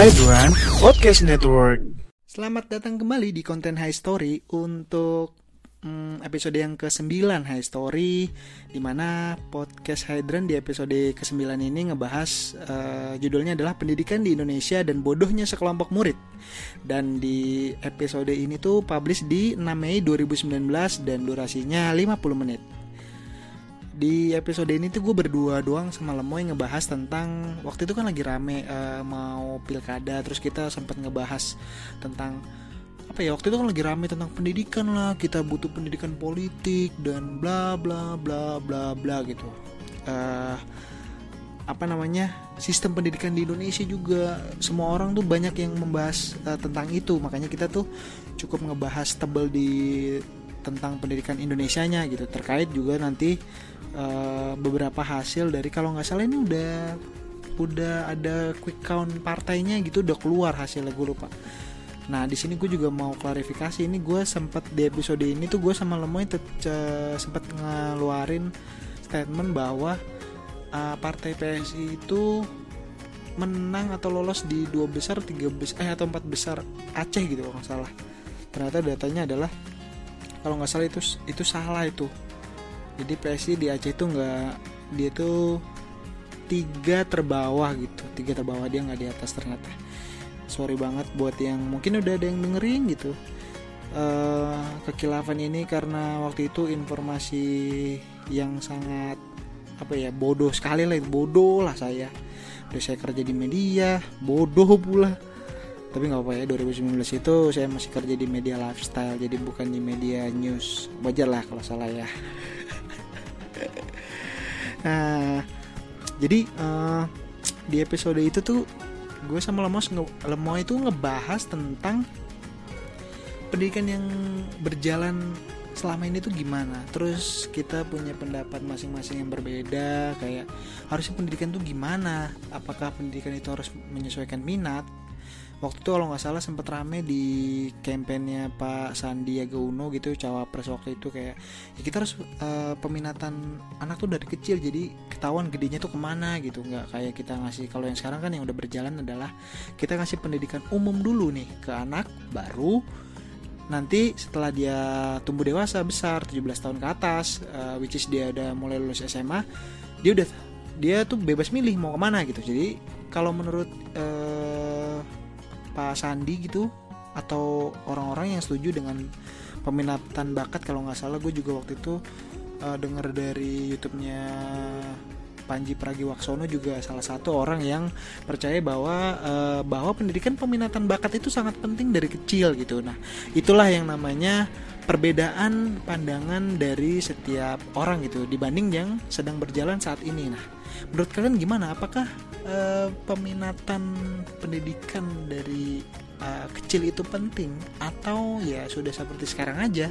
Everyone, Podcast Network. Selamat datang kembali di konten High Story untuk hmm, episode yang ke-9 High Story Di mana podcast Hydran di episode ke-9 ini ngebahas uh, judulnya adalah Pendidikan di Indonesia dan Bodohnya Sekelompok Murid Dan di episode ini tuh publish di 6 Mei 2019 dan durasinya 50 menit di episode ini tuh gue berdua doang sama Lemoy ngebahas tentang waktu itu kan lagi rame uh, mau pilkada terus kita sempat ngebahas tentang apa ya waktu itu kan lagi rame tentang pendidikan lah kita butuh pendidikan politik dan bla bla bla bla bla gitu. Uh, apa namanya sistem pendidikan di Indonesia juga semua orang tuh banyak yang membahas uh, tentang itu. Makanya kita tuh cukup ngebahas tebel di tentang pendidikan Indonesianya gitu. Terkait juga nanti uh, beberapa hasil dari kalau nggak salah ini udah udah ada quick count partainya gitu udah keluar hasilnya gue lupa. Nah di sini gue juga mau klarifikasi ini gue sempat di episode ini tuh gue sama Lemoy sempat ngeluarin statement bahwa uh, partai PSI itu menang atau lolos di dua besar tiga besar eh atau empat besar Aceh gitu kalau nggak salah. Ternyata datanya adalah kalau nggak salah itu itu salah itu jadi PSI di Aceh itu nggak dia tuh tiga terbawah gitu. Tiga terbawah dia nggak di atas ternyata. Sorry banget buat yang mungkin udah ada yang dengerin gitu. Uh, kekilafan ini karena waktu itu informasi yang sangat apa ya bodoh sekali lah bodoh lah saya. Udah saya kerja di media bodoh pula. Tapi nggak apa ya 2019 itu saya masih kerja di media lifestyle. Jadi bukan di media news. Wajar lah kalau salah ya nah jadi uh, di episode itu tuh gue sama Lemos Lemo itu ngebahas tentang pendidikan yang berjalan selama ini tuh gimana. Terus kita punya pendapat masing-masing yang berbeda kayak harusnya pendidikan tuh gimana? Apakah pendidikan itu harus menyesuaikan minat waktu itu kalau nggak salah sempat rame di kampanyenya Pak Sandiaga Uno gitu cawapres waktu itu kayak ya kita harus uh, peminatan anak tuh dari kecil jadi ketahuan gedenya tuh ke mana gitu. Nggak kayak kita ngasih kalau yang sekarang kan yang udah berjalan adalah kita ngasih pendidikan umum dulu nih ke anak baru nanti setelah dia tumbuh dewasa besar 17 tahun ke atas uh, which is dia udah mulai lulus SMA dia udah dia tuh bebas milih mau ke mana gitu. Jadi kalau menurut uh, Pak Sandi gitu atau orang-orang yang setuju dengan peminatan bakat kalau nggak salah gue juga waktu itu uh, denger dari YouTube-nya Panji Pragiwaksono juga salah satu orang yang percaya bahwa uh, bahwa pendidikan peminatan bakat itu sangat penting dari kecil gitu. Nah, itulah yang namanya perbedaan pandangan dari setiap orang gitu dibanding yang sedang berjalan saat ini. Nah, menurut kalian gimana? Apakah uh, peminatan pendidikan dari uh, kecil itu penting atau ya sudah seperti sekarang aja?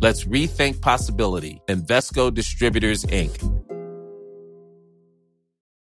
Let's rethink possibility. Invesco Distributors, Inc.